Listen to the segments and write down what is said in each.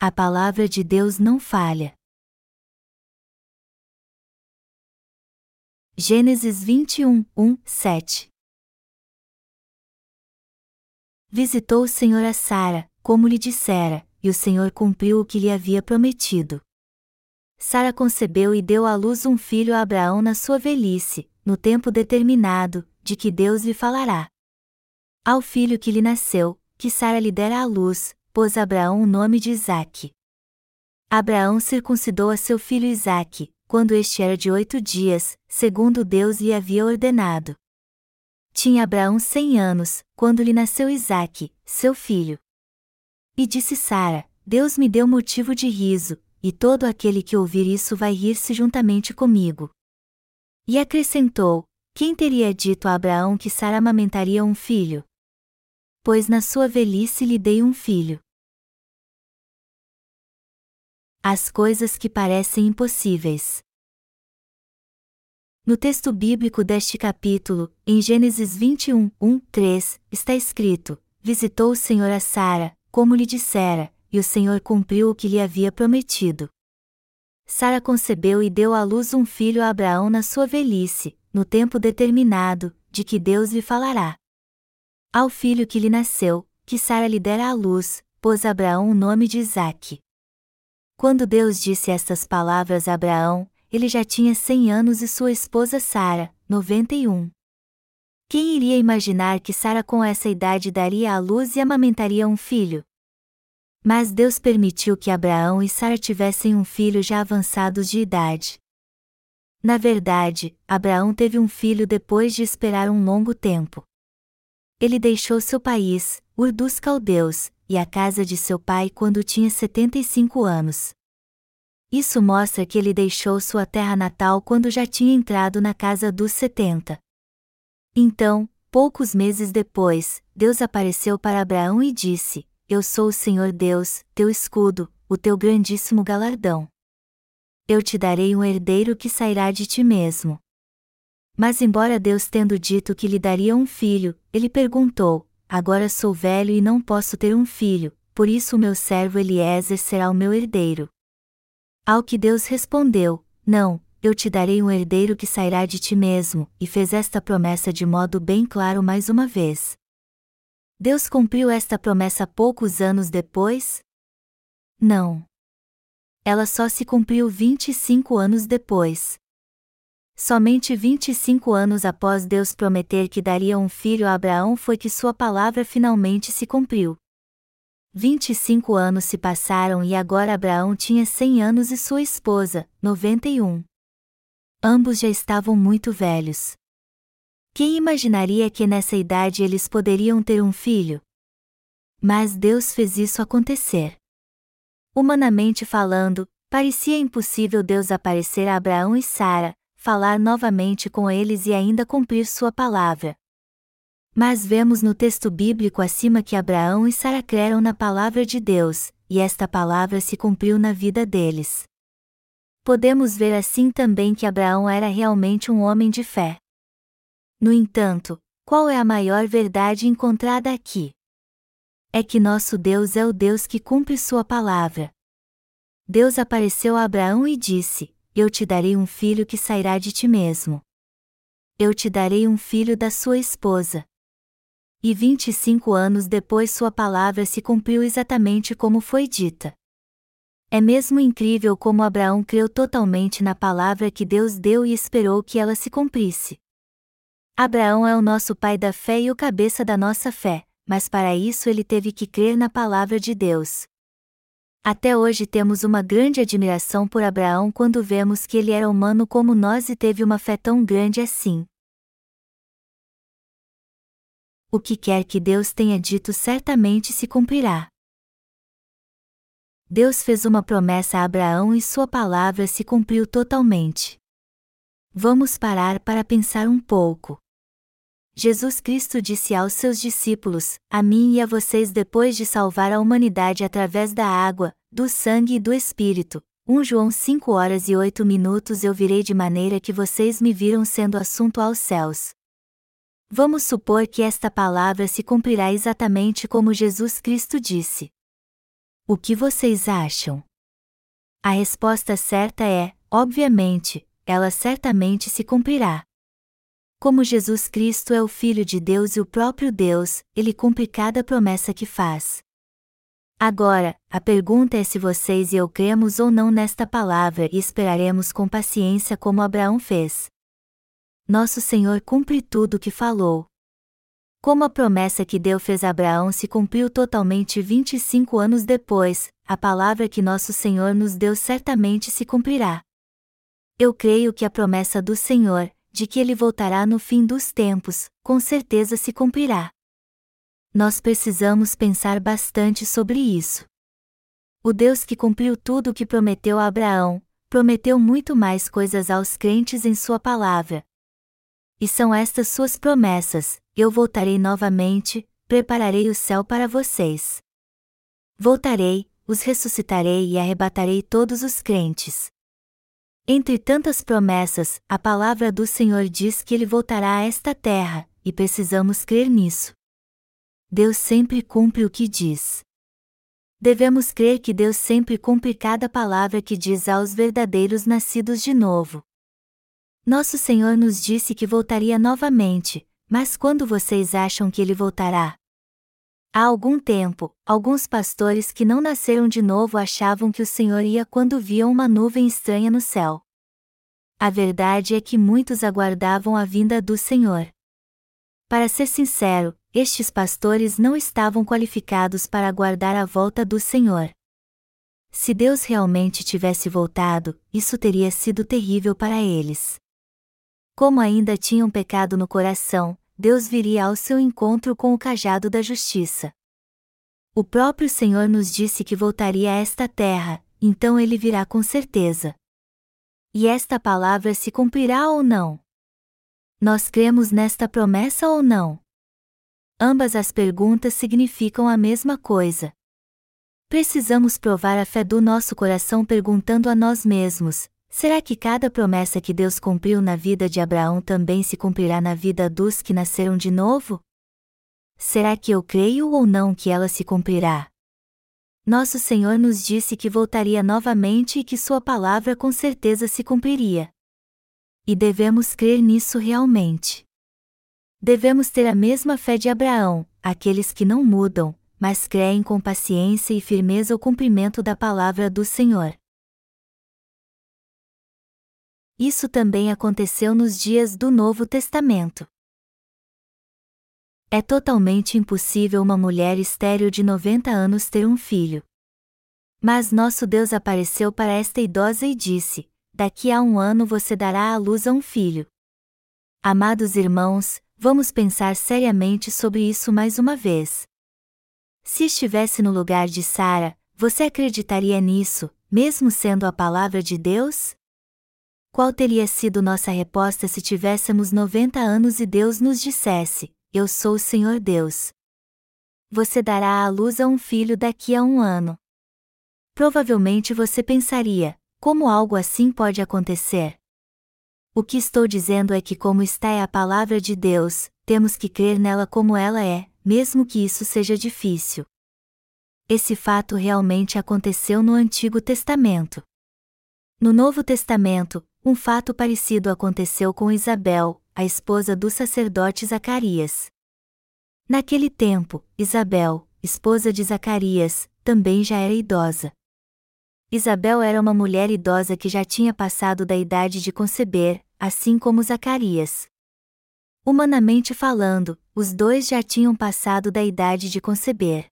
A palavra de Deus não falha. Gênesis 21, 1, 7 Visitou o Senhor a Sara, como lhe dissera, e o Senhor cumpriu o que lhe havia prometido. Sara concebeu e deu à luz um filho a Abraão na sua velhice, no tempo determinado, de que Deus lhe falará. Ao filho que lhe nasceu, que Sara lhe dera à luz, pôs Abraão o nome de Isaque. Abraão circuncidou a seu filho Isaque, quando este era de oito dias, segundo Deus lhe havia ordenado. Tinha Abraão cem anos, quando lhe nasceu Isaque, seu filho. E disse Sara: Deus me deu motivo de riso, e todo aquele que ouvir isso vai rir-se juntamente comigo. E acrescentou: Quem teria dito a Abraão que Sara amamentaria um filho? Pois na sua velhice lhe dei um filho. As coisas que parecem impossíveis. No texto bíblico deste capítulo, em Gênesis 21, 1, 3, está escrito: Visitou o Senhor a Sara, como lhe dissera, e o Senhor cumpriu o que lhe havia prometido. Sara concebeu e deu à luz um filho a Abraão na sua velhice, no tempo determinado, de que Deus lhe falará. Ao filho que lhe nasceu, que Sara lhe dera à luz, pôs Abraão o nome de Isaque. Quando Deus disse estas palavras a Abraão, ele já tinha cem anos e sua esposa Sara, noventa e um. Quem iria imaginar que Sara com essa idade daria à luz e amamentaria um filho? Mas Deus permitiu que Abraão e Sara tivessem um filho já avançados de idade. Na verdade, Abraão teve um filho depois de esperar um longo tempo. Ele deixou seu país, Ur dos Caldeus, e a casa de seu pai quando tinha 75 anos. Isso mostra que ele deixou sua terra natal quando já tinha entrado na casa dos 70. Então, poucos meses depois, Deus apareceu para Abraão e disse: Eu sou o Senhor Deus, teu escudo, o teu grandíssimo galardão. Eu te darei um herdeiro que sairá de ti mesmo. Mas, embora Deus tendo dito que lhe daria um filho, ele perguntou: Agora sou velho e não posso ter um filho, por isso o meu servo Eliezer será o meu herdeiro. Ao que Deus respondeu: Não, eu te darei um herdeiro que sairá de ti mesmo, e fez esta promessa de modo bem claro mais uma vez. Deus cumpriu esta promessa poucos anos depois? Não. Ela só se cumpriu 25 anos depois. Somente 25 anos após Deus prometer que daria um filho a Abraão foi que sua palavra finalmente se cumpriu. 25 anos se passaram e agora Abraão tinha 100 anos e sua esposa, 91. Ambos já estavam muito velhos. Quem imaginaria que nessa idade eles poderiam ter um filho? Mas Deus fez isso acontecer. Humanamente falando, parecia impossível Deus aparecer a Abraão e Sara, falar novamente com eles e ainda cumprir sua palavra, mas vemos no texto bíblico acima que Abraão e Sara creram na palavra de Deus, e esta palavra se cumpriu na vida deles. Podemos ver assim também que Abraão era realmente um homem de fé. No entanto, qual é a maior verdade encontrada aqui? É que nosso Deus é o Deus que cumpre sua palavra. Deus apareceu a Abraão e disse: Eu te darei um filho que sairá de ti mesmo. Eu te darei um filho da sua esposa. E 25 anos depois sua palavra se cumpriu exatamente como foi dita. É mesmo incrível como Abraão creu totalmente na palavra que Deus deu e esperou que ela se cumprisse. Abraão é o nosso pai da fé e o cabeça da nossa fé, mas para isso ele teve que crer na palavra de Deus. Até hoje temos uma grande admiração por Abraão quando vemos que ele era humano como nós e teve uma fé tão grande assim. O que quer que Deus tenha dito certamente se cumprirá. Deus fez uma promessa a Abraão e sua palavra se cumpriu totalmente. Vamos parar para pensar um pouco. Jesus Cristo disse aos seus discípulos: A mim e a vocês, depois de salvar a humanidade através da água, do sangue e do Espírito. 1 João 5 horas e 8 minutos eu virei de maneira que vocês me viram sendo assunto aos céus. Vamos supor que esta palavra se cumprirá exatamente como Jesus Cristo disse. O que vocês acham? A resposta certa é, obviamente, ela certamente se cumprirá. Como Jesus Cristo é o Filho de Deus e o próprio Deus, ele cumpre cada promessa que faz. Agora, a pergunta é se vocês e eu cremos ou não nesta palavra e esperaremos com paciência como Abraão fez. Nosso Senhor cumpre tudo o que falou. Como a promessa que Deus fez a Abraão se cumpriu totalmente 25 anos depois, a palavra que nosso Senhor nos deu certamente se cumprirá. Eu creio que a promessa do Senhor, de que ele voltará no fim dos tempos, com certeza se cumprirá. Nós precisamos pensar bastante sobre isso. O Deus que cumpriu tudo o que prometeu a Abraão, prometeu muito mais coisas aos crentes em Sua palavra. E são estas Suas promessas: eu voltarei novamente, prepararei o céu para vocês. Voltarei, os ressuscitarei e arrebatarei todos os crentes. Entre tantas promessas, a palavra do Senhor diz que ele voltará a esta terra, e precisamos crer nisso. Deus sempre cumpre o que diz. Devemos crer que Deus sempre cumpre cada palavra que diz aos verdadeiros nascidos de novo. Nosso Senhor nos disse que voltaria novamente, mas quando vocês acham que ele voltará? Há algum tempo, alguns pastores que não nasceram de novo achavam que o Senhor ia quando viam uma nuvem estranha no céu. A verdade é que muitos aguardavam a vinda do Senhor. Para ser sincero, estes pastores não estavam qualificados para aguardar a volta do Senhor. Se Deus realmente tivesse voltado, isso teria sido terrível para eles. Como ainda tinham pecado no coração, Deus viria ao seu encontro com o cajado da justiça. O próprio Senhor nos disse que voltaria a esta terra, então ele virá com certeza. E esta palavra se cumprirá ou não? Nós cremos nesta promessa ou não? Ambas as perguntas significam a mesma coisa. Precisamos provar a fé do nosso coração perguntando a nós mesmos: Será que cada promessa que Deus cumpriu na vida de Abraão também se cumprirá na vida dos que nasceram de novo? Será que eu creio ou não que ela se cumprirá? Nosso Senhor nos disse que voltaria novamente e que Sua palavra com certeza se cumpriria. E devemos crer nisso realmente. Devemos ter a mesma fé de Abraão, aqueles que não mudam, mas creem com paciência e firmeza o cumprimento da palavra do Senhor. Isso também aconteceu nos dias do Novo Testamento. É totalmente impossível uma mulher estéril de 90 anos ter um filho. Mas nosso Deus apareceu para esta idosa e disse: Daqui a um ano você dará à luz a um filho. Amados irmãos, vamos pensar seriamente sobre isso mais uma vez. Se estivesse no lugar de Sara, você acreditaria nisso, mesmo sendo a palavra de Deus? Qual teria sido nossa resposta se tivéssemos 90 anos e Deus nos dissesse: Eu sou o Senhor Deus? Você dará à luz a um filho daqui a um ano. Provavelmente você pensaria: como algo assim pode acontecer? O que estou dizendo é que, como está é a palavra de Deus, temos que crer nela como ela é, mesmo que isso seja difícil. Esse fato realmente aconteceu no Antigo Testamento. No Novo Testamento, um fato parecido aconteceu com Isabel, a esposa do sacerdote Zacarias. Naquele tempo, Isabel, esposa de Zacarias, também já era idosa. Isabel era uma mulher idosa que já tinha passado da idade de conceber, assim como Zacarias. Humanamente falando, os dois já tinham passado da idade de conceber.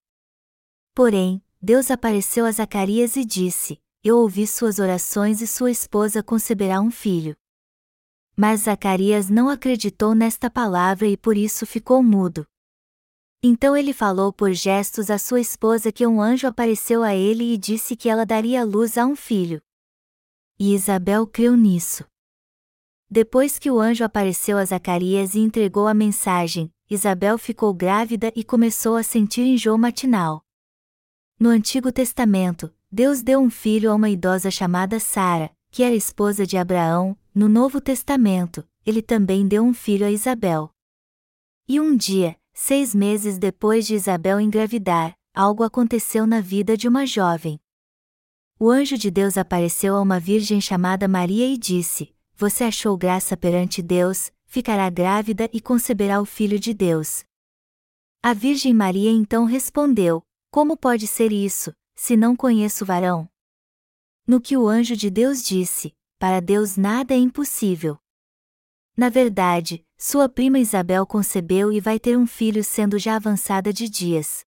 Porém, Deus apareceu a Zacarias e disse: eu ouvi suas orações e sua esposa conceberá um filho. Mas Zacarias não acreditou nesta palavra e por isso ficou mudo. Então ele falou por gestos à sua esposa que um anjo apareceu a ele e disse que ela daria luz a um filho. E Isabel creu nisso. Depois que o anjo apareceu a Zacarias e entregou a mensagem, Isabel ficou grávida e começou a sentir enjoo matinal. No Antigo Testamento, Deus deu um filho a uma idosa chamada Sara, que era esposa de Abraão, no Novo Testamento, ele também deu um filho a Isabel. E um dia, seis meses depois de Isabel engravidar, algo aconteceu na vida de uma jovem. O anjo de Deus apareceu a uma virgem chamada Maria e disse: Você achou graça perante Deus, ficará grávida e conceberá o filho de Deus. A Virgem Maria então respondeu: Como pode ser isso, se não conheço varão? No que o anjo de Deus disse: Para Deus nada é impossível. Na verdade, sua prima Isabel concebeu e vai ter um filho sendo já avançada de dias.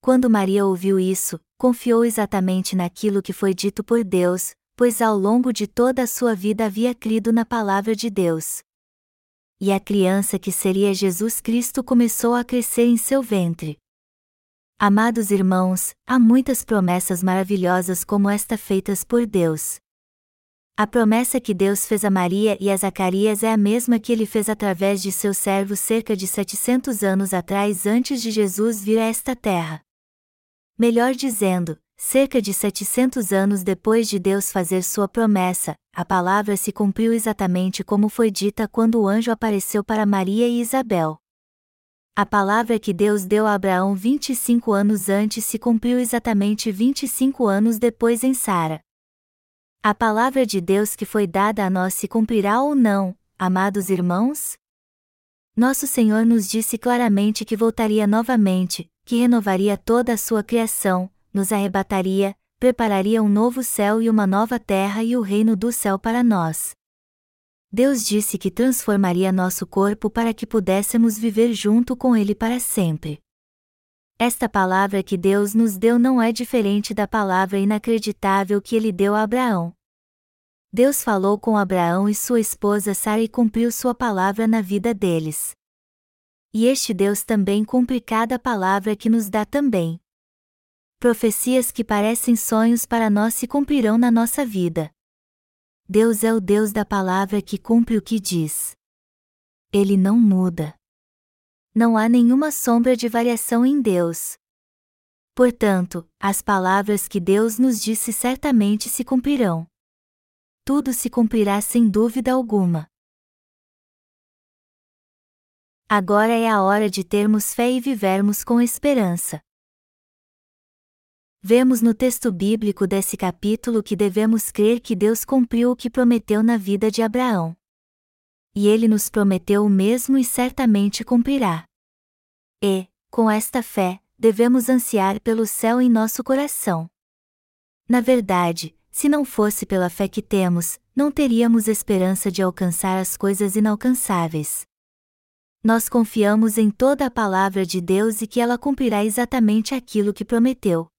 Quando Maria ouviu isso, confiou exatamente naquilo que foi dito por Deus, pois ao longo de toda a sua vida havia crido na palavra de Deus. E a criança que seria Jesus Cristo começou a crescer em seu ventre. Amados irmãos, há muitas promessas maravilhosas como esta feitas por Deus. A promessa que Deus fez a Maria e a Zacarias é a mesma que ele fez através de seus servos cerca de 700 anos atrás antes de Jesus vir a esta terra. Melhor dizendo, cerca de 700 anos depois de Deus fazer sua promessa, a palavra se cumpriu exatamente como foi dita quando o anjo apareceu para Maria e Isabel. A palavra que Deus deu a Abraão 25 anos antes se cumpriu exatamente 25 anos depois em Sara. A palavra de Deus que foi dada a nós se cumprirá ou não, amados irmãos? Nosso Senhor nos disse claramente que voltaria novamente, que renovaria toda a sua criação, nos arrebataria, prepararia um novo céu e uma nova terra e o reino do céu para nós. Deus disse que transformaria nosso corpo para que pudéssemos viver junto com Ele para sempre. Esta palavra que Deus nos deu não é diferente da palavra inacreditável que ele deu a Abraão. Deus falou com Abraão e sua esposa Sara e cumpriu sua palavra na vida deles. E este Deus também cumpre cada palavra que nos dá também. Profecias que parecem sonhos para nós se cumprirão na nossa vida. Deus é o Deus da palavra que cumpre o que diz. Ele não muda não há nenhuma sombra de variação em Deus. Portanto, as palavras que Deus nos disse certamente se cumprirão. Tudo se cumprirá sem dúvida alguma. Agora é a hora de termos fé e vivermos com esperança. Vemos no texto bíblico desse capítulo que devemos crer que Deus cumpriu o que prometeu na vida de Abraão e ele nos prometeu o mesmo e certamente cumprirá. E, com esta fé, devemos ansiar pelo céu em nosso coração. Na verdade, se não fosse pela fé que temos, não teríamos esperança de alcançar as coisas inalcançáveis. Nós confiamos em toda a palavra de Deus e que ela cumprirá exatamente aquilo que prometeu.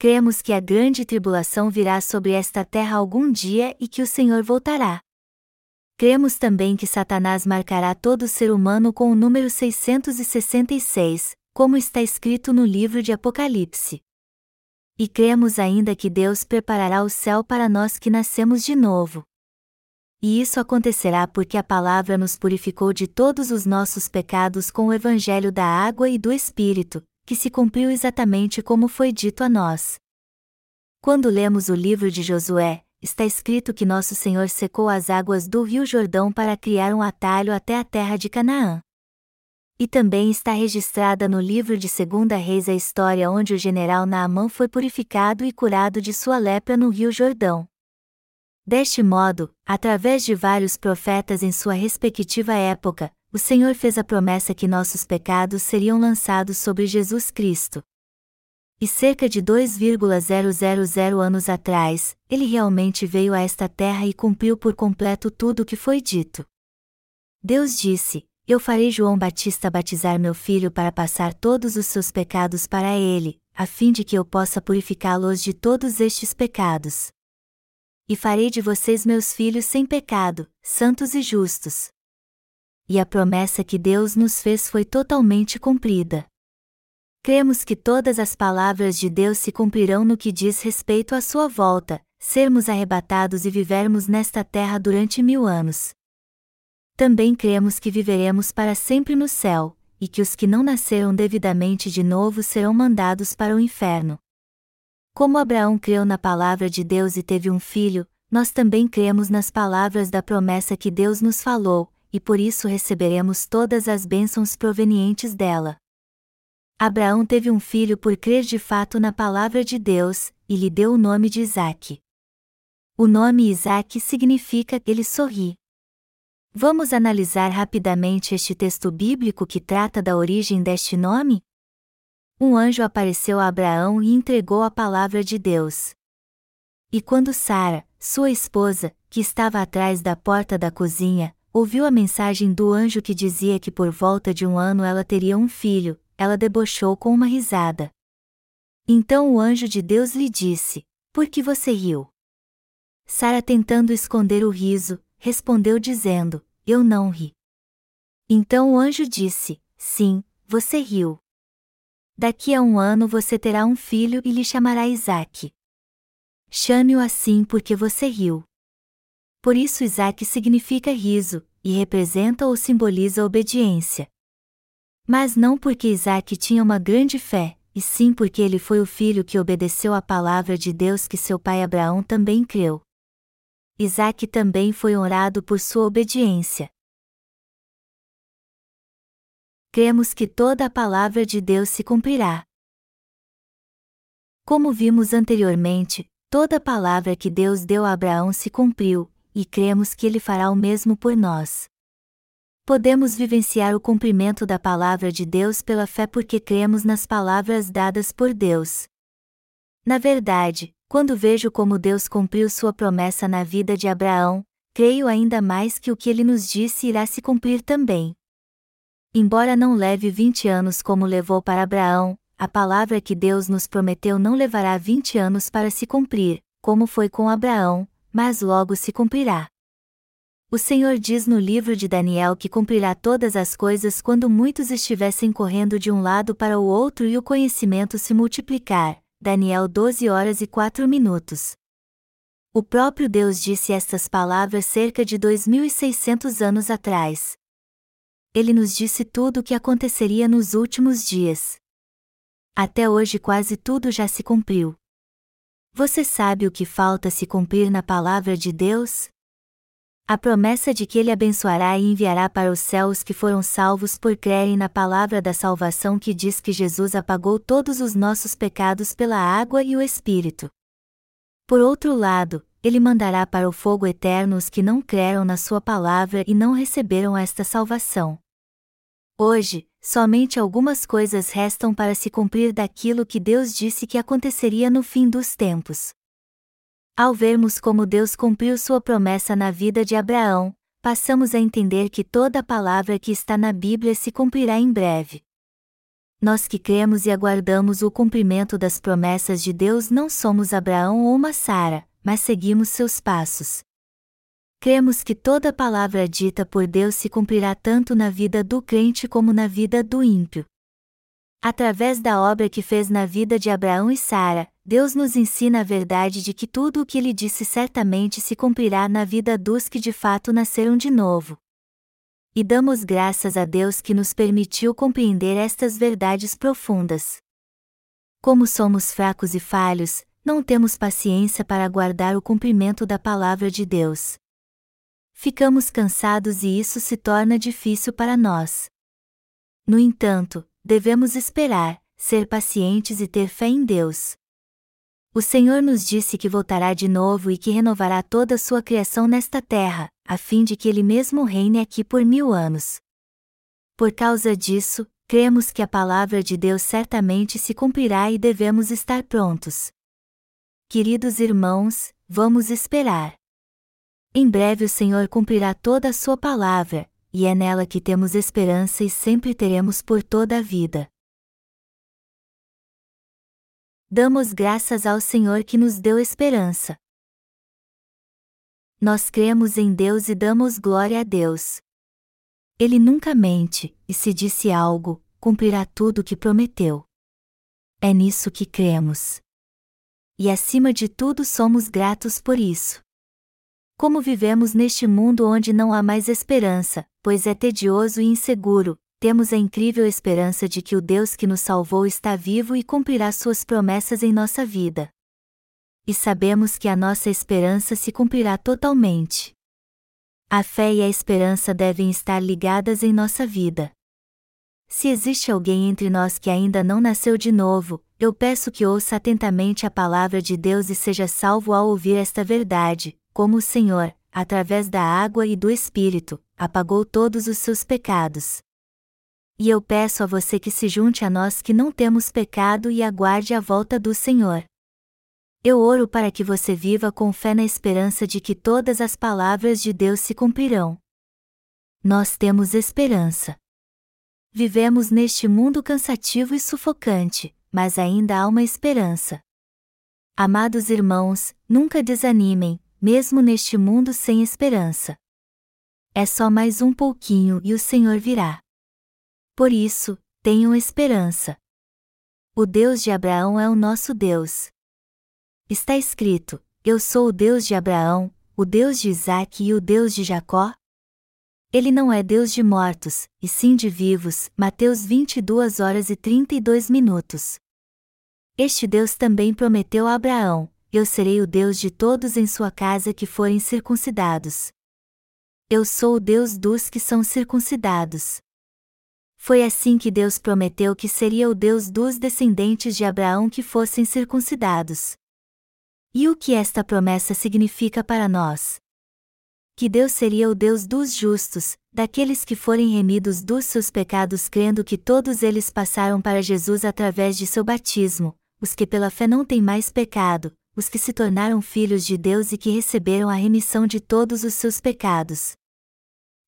Cremos que a grande tribulação virá sobre esta terra algum dia e que o Senhor voltará. Cremos também que Satanás marcará todo ser humano com o número 666, como está escrito no livro de Apocalipse. E cremos ainda que Deus preparará o céu para nós que nascemos de novo. E isso acontecerá porque a palavra nos purificou de todos os nossos pecados com o evangelho da água e do Espírito, que se cumpriu exatamente como foi dito a nós. Quando lemos o livro de Josué, está escrito que nosso Senhor secou as águas do Rio Jordão para criar um atalho até a terra de Canaã. E também está registrada no livro de Segunda Reis a história onde o general Naamã foi purificado e curado de sua lepra no Rio Jordão. Deste modo, através de vários profetas em sua respectiva época, o Senhor fez a promessa que nossos pecados seriam lançados sobre Jesus Cristo. E cerca de 2,000 anos atrás, ele realmente veio a esta terra e cumpriu por completo tudo o que foi dito. Deus disse: Eu farei João Batista batizar meu filho para passar todos os seus pecados para ele, a fim de que eu possa purificá-los de todos estes pecados. E farei de vocês meus filhos sem pecado, santos e justos. E a promessa que Deus nos fez foi totalmente cumprida. Cremos que todas as palavras de Deus se cumprirão no que diz respeito à sua volta, sermos arrebatados e vivermos nesta terra durante mil anos. Também cremos que viveremos para sempre no céu, e que os que não nasceram devidamente de novo serão mandados para o inferno. Como Abraão creu na palavra de Deus e teve um filho, nós também cremos nas palavras da promessa que Deus nos falou, e por isso receberemos todas as bênçãos provenientes dela. Abraão teve um filho por crer de fato na palavra de Deus, e lhe deu o nome de Isaque. O nome Isaque significa ele sorri. Vamos analisar rapidamente este texto bíblico que trata da origem deste nome? Um anjo apareceu a Abraão e entregou a palavra de Deus. E quando Sara, sua esposa, que estava atrás da porta da cozinha, ouviu a mensagem do anjo que dizia que por volta de um ano ela teria um filho, ela debochou com uma risada. Então o anjo de Deus lhe disse: Por que você riu? Sara, tentando esconder o riso, respondeu dizendo: Eu não ri. Então o anjo disse: Sim, você riu. Daqui a um ano você terá um filho e lhe chamará Isaque. Chame-o assim porque você riu. Por isso Isaque significa riso, e representa ou simboliza obediência. Mas não porque Isaac tinha uma grande fé, e sim porque ele foi o filho que obedeceu à palavra de Deus que seu pai Abraão também creu. Isaac também foi honrado por sua obediência. Cremos que toda a palavra de Deus se cumprirá. Como vimos anteriormente, toda a palavra que Deus deu a Abraão se cumpriu, e cremos que ele fará o mesmo por nós. Podemos vivenciar o cumprimento da palavra de Deus pela fé porque cremos nas palavras dadas por Deus. Na verdade, quando vejo como Deus cumpriu sua promessa na vida de Abraão, creio ainda mais que o que ele nos disse irá se cumprir também. Embora não leve 20 anos como levou para Abraão, a palavra que Deus nos prometeu não levará 20 anos para se cumprir, como foi com Abraão, mas logo se cumprirá. O Senhor diz no livro de Daniel que cumprirá todas as coisas quando muitos estivessem correndo de um lado para o outro e o conhecimento se multiplicar. Daniel 12 horas e 4 minutos. O próprio Deus disse estas palavras cerca de 2600 anos atrás. Ele nos disse tudo o que aconteceria nos últimos dias. Até hoje quase tudo já se cumpriu. Você sabe o que falta se cumprir na palavra de Deus? A promessa de que Ele abençoará e enviará para os céus os que foram salvos por crerem na palavra da salvação que diz que Jesus apagou todos os nossos pecados pela água e o Espírito. Por outro lado, Ele mandará para o fogo eterno os que não creram na Sua palavra e não receberam esta salvação. Hoje, somente algumas coisas restam para se cumprir daquilo que Deus disse que aconteceria no fim dos tempos. Ao vermos como Deus cumpriu sua promessa na vida de Abraão, passamos a entender que toda palavra que está na Bíblia se cumprirá em breve. Nós que cremos e aguardamos o cumprimento das promessas de Deus não somos Abraão ou uma Sara, mas seguimos seus passos. Cremos que toda palavra dita por Deus se cumprirá tanto na vida do crente como na vida do ímpio. Através da obra que fez na vida de Abraão e Sara, Deus nos ensina a verdade de que tudo o que ele disse certamente se cumprirá na vida dos que de fato nasceram de novo. E damos graças a Deus que nos permitiu compreender estas verdades profundas. Como somos fracos e falhos, não temos paciência para aguardar o cumprimento da palavra de Deus. Ficamos cansados e isso se torna difícil para nós. No entanto, devemos esperar, ser pacientes e ter fé em Deus. O Senhor nos disse que voltará de novo e que renovará toda a sua criação nesta terra, a fim de que Ele mesmo reine aqui por mil anos. Por causa disso, cremos que a palavra de Deus certamente se cumprirá e devemos estar prontos. Queridos irmãos, vamos esperar. Em breve o Senhor cumprirá toda a sua palavra, e é nela que temos esperança e sempre teremos por toda a vida. Damos graças ao Senhor que nos deu esperança. Nós cremos em Deus e damos glória a Deus. Ele nunca mente, e se disse algo, cumprirá tudo o que prometeu. É nisso que cremos. E acima de tudo somos gratos por isso. Como vivemos neste mundo onde não há mais esperança, pois é tedioso e inseguro, temos a incrível esperança de que o Deus que nos salvou está vivo e cumprirá suas promessas em nossa vida. E sabemos que a nossa esperança se cumprirá totalmente. A fé e a esperança devem estar ligadas em nossa vida. Se existe alguém entre nós que ainda não nasceu de novo, eu peço que ouça atentamente a palavra de Deus e seja salvo ao ouvir esta verdade, como o Senhor, através da água e do Espírito, apagou todos os seus pecados. E eu peço a você que se junte a nós que não temos pecado e aguarde a volta do Senhor. Eu oro para que você viva com fé na esperança de que todas as palavras de Deus se cumprirão. Nós temos esperança. Vivemos neste mundo cansativo e sufocante, mas ainda há uma esperança. Amados irmãos, nunca desanimem, mesmo neste mundo sem esperança. É só mais um pouquinho e o Senhor virá. Por isso, tenham esperança. O Deus de Abraão é o nosso Deus. Está escrito: Eu sou o Deus de Abraão, o Deus de Isaque e o Deus de Jacó? Ele não é Deus de mortos, e sim de vivos. Mateus 22 horas e 32 minutos. Este Deus também prometeu a Abraão: eu serei o Deus de todos em sua casa que forem circuncidados. Eu sou o Deus dos que são circuncidados. Foi assim que Deus prometeu que seria o Deus dos descendentes de Abraão que fossem circuncidados. E o que esta promessa significa para nós? Que Deus seria o Deus dos justos, daqueles que forem remidos dos seus pecados crendo que todos eles passaram para Jesus através de seu batismo, os que pela fé não têm mais pecado, os que se tornaram filhos de Deus e que receberam a remissão de todos os seus pecados.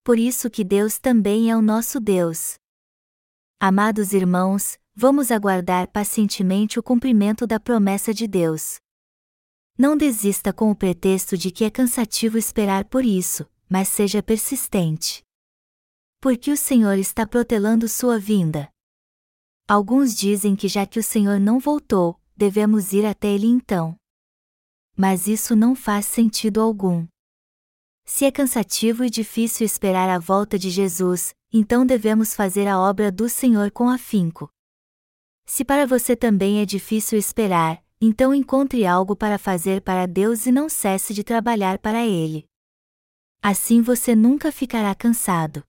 Por isso que Deus também é o nosso Deus. Amados irmãos, vamos aguardar pacientemente o cumprimento da promessa de Deus. Não desista com o pretexto de que é cansativo esperar por isso, mas seja persistente. Porque o Senhor está protelando sua vinda. Alguns dizem que já que o Senhor não voltou, devemos ir até ele então mas isso não faz sentido algum. Se é cansativo e difícil esperar a volta de Jesus, então devemos fazer a obra do Senhor com afinco. Se para você também é difícil esperar, então encontre algo para fazer para Deus e não cesse de trabalhar para Ele. Assim você nunca ficará cansado.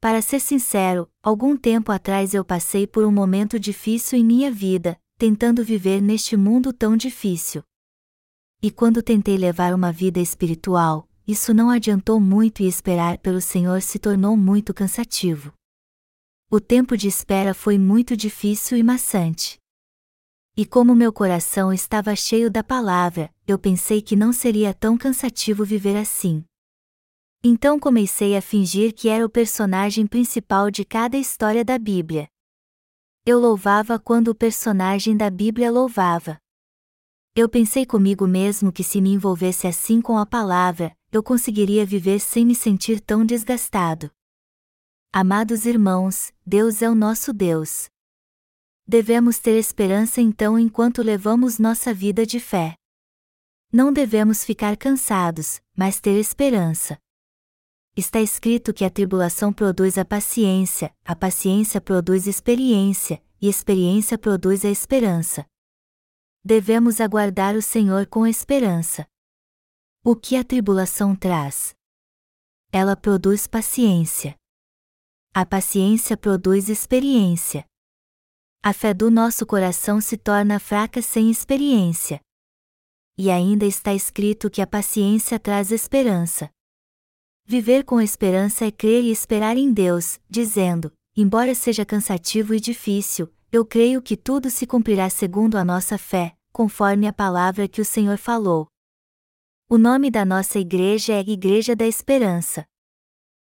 Para ser sincero, algum tempo atrás eu passei por um momento difícil em minha vida, tentando viver neste mundo tão difícil. E quando tentei levar uma vida espiritual, isso não adiantou muito e esperar pelo Senhor se tornou muito cansativo. O tempo de espera foi muito difícil e maçante. E como meu coração estava cheio da palavra, eu pensei que não seria tão cansativo viver assim. Então comecei a fingir que era o personagem principal de cada história da Bíblia. Eu louvava quando o personagem da Bíblia louvava. Eu pensei comigo mesmo que se me envolvesse assim com a palavra, eu conseguiria viver sem me sentir tão desgastado. Amados irmãos, Deus é o nosso Deus. Devemos ter esperança então enquanto levamos nossa vida de fé. Não devemos ficar cansados, mas ter esperança. Está escrito que a tribulação produz a paciência, a paciência produz experiência, e experiência produz a esperança devemos aguardar o Senhor com esperança. O que a tribulação traz? Ela produz paciência. A paciência produz experiência. A fé do nosso coração se torna fraca sem experiência. E ainda está escrito que a paciência traz esperança. Viver com esperança é crer e esperar em Deus, dizendo: embora seja cansativo e difícil, eu creio que tudo se cumprirá segundo a nossa fé, conforme a palavra que o Senhor falou. O nome da nossa igreja é Igreja da Esperança.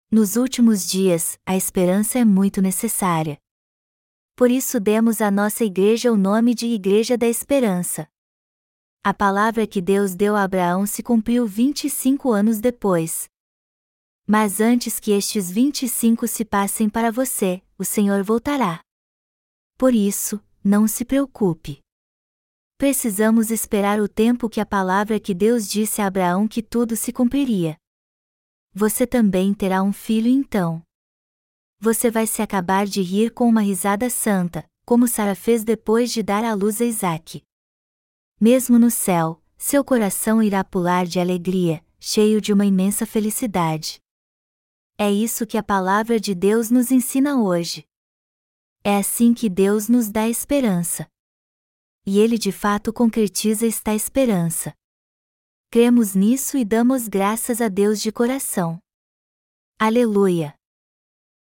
Nos últimos dias, a esperança é muito necessária. Por isso demos à nossa igreja o nome de Igreja da Esperança. A palavra que Deus deu a Abraão se cumpriu 25 anos depois. Mas antes que estes 25 se passem para você, o Senhor voltará. Por isso, não se preocupe. Precisamos esperar o tempo que a palavra que Deus disse a Abraão que tudo se cumpriria. Você também terá um filho então. Você vai se acabar de rir com uma risada santa, como Sara fez depois de dar à luz a Isaac. Mesmo no céu, seu coração irá pular de alegria, cheio de uma imensa felicidade. É isso que a palavra de Deus nos ensina hoje. É assim que Deus nos dá esperança. E Ele de fato concretiza esta esperança. Cremos nisso e damos graças a Deus de coração. Aleluia!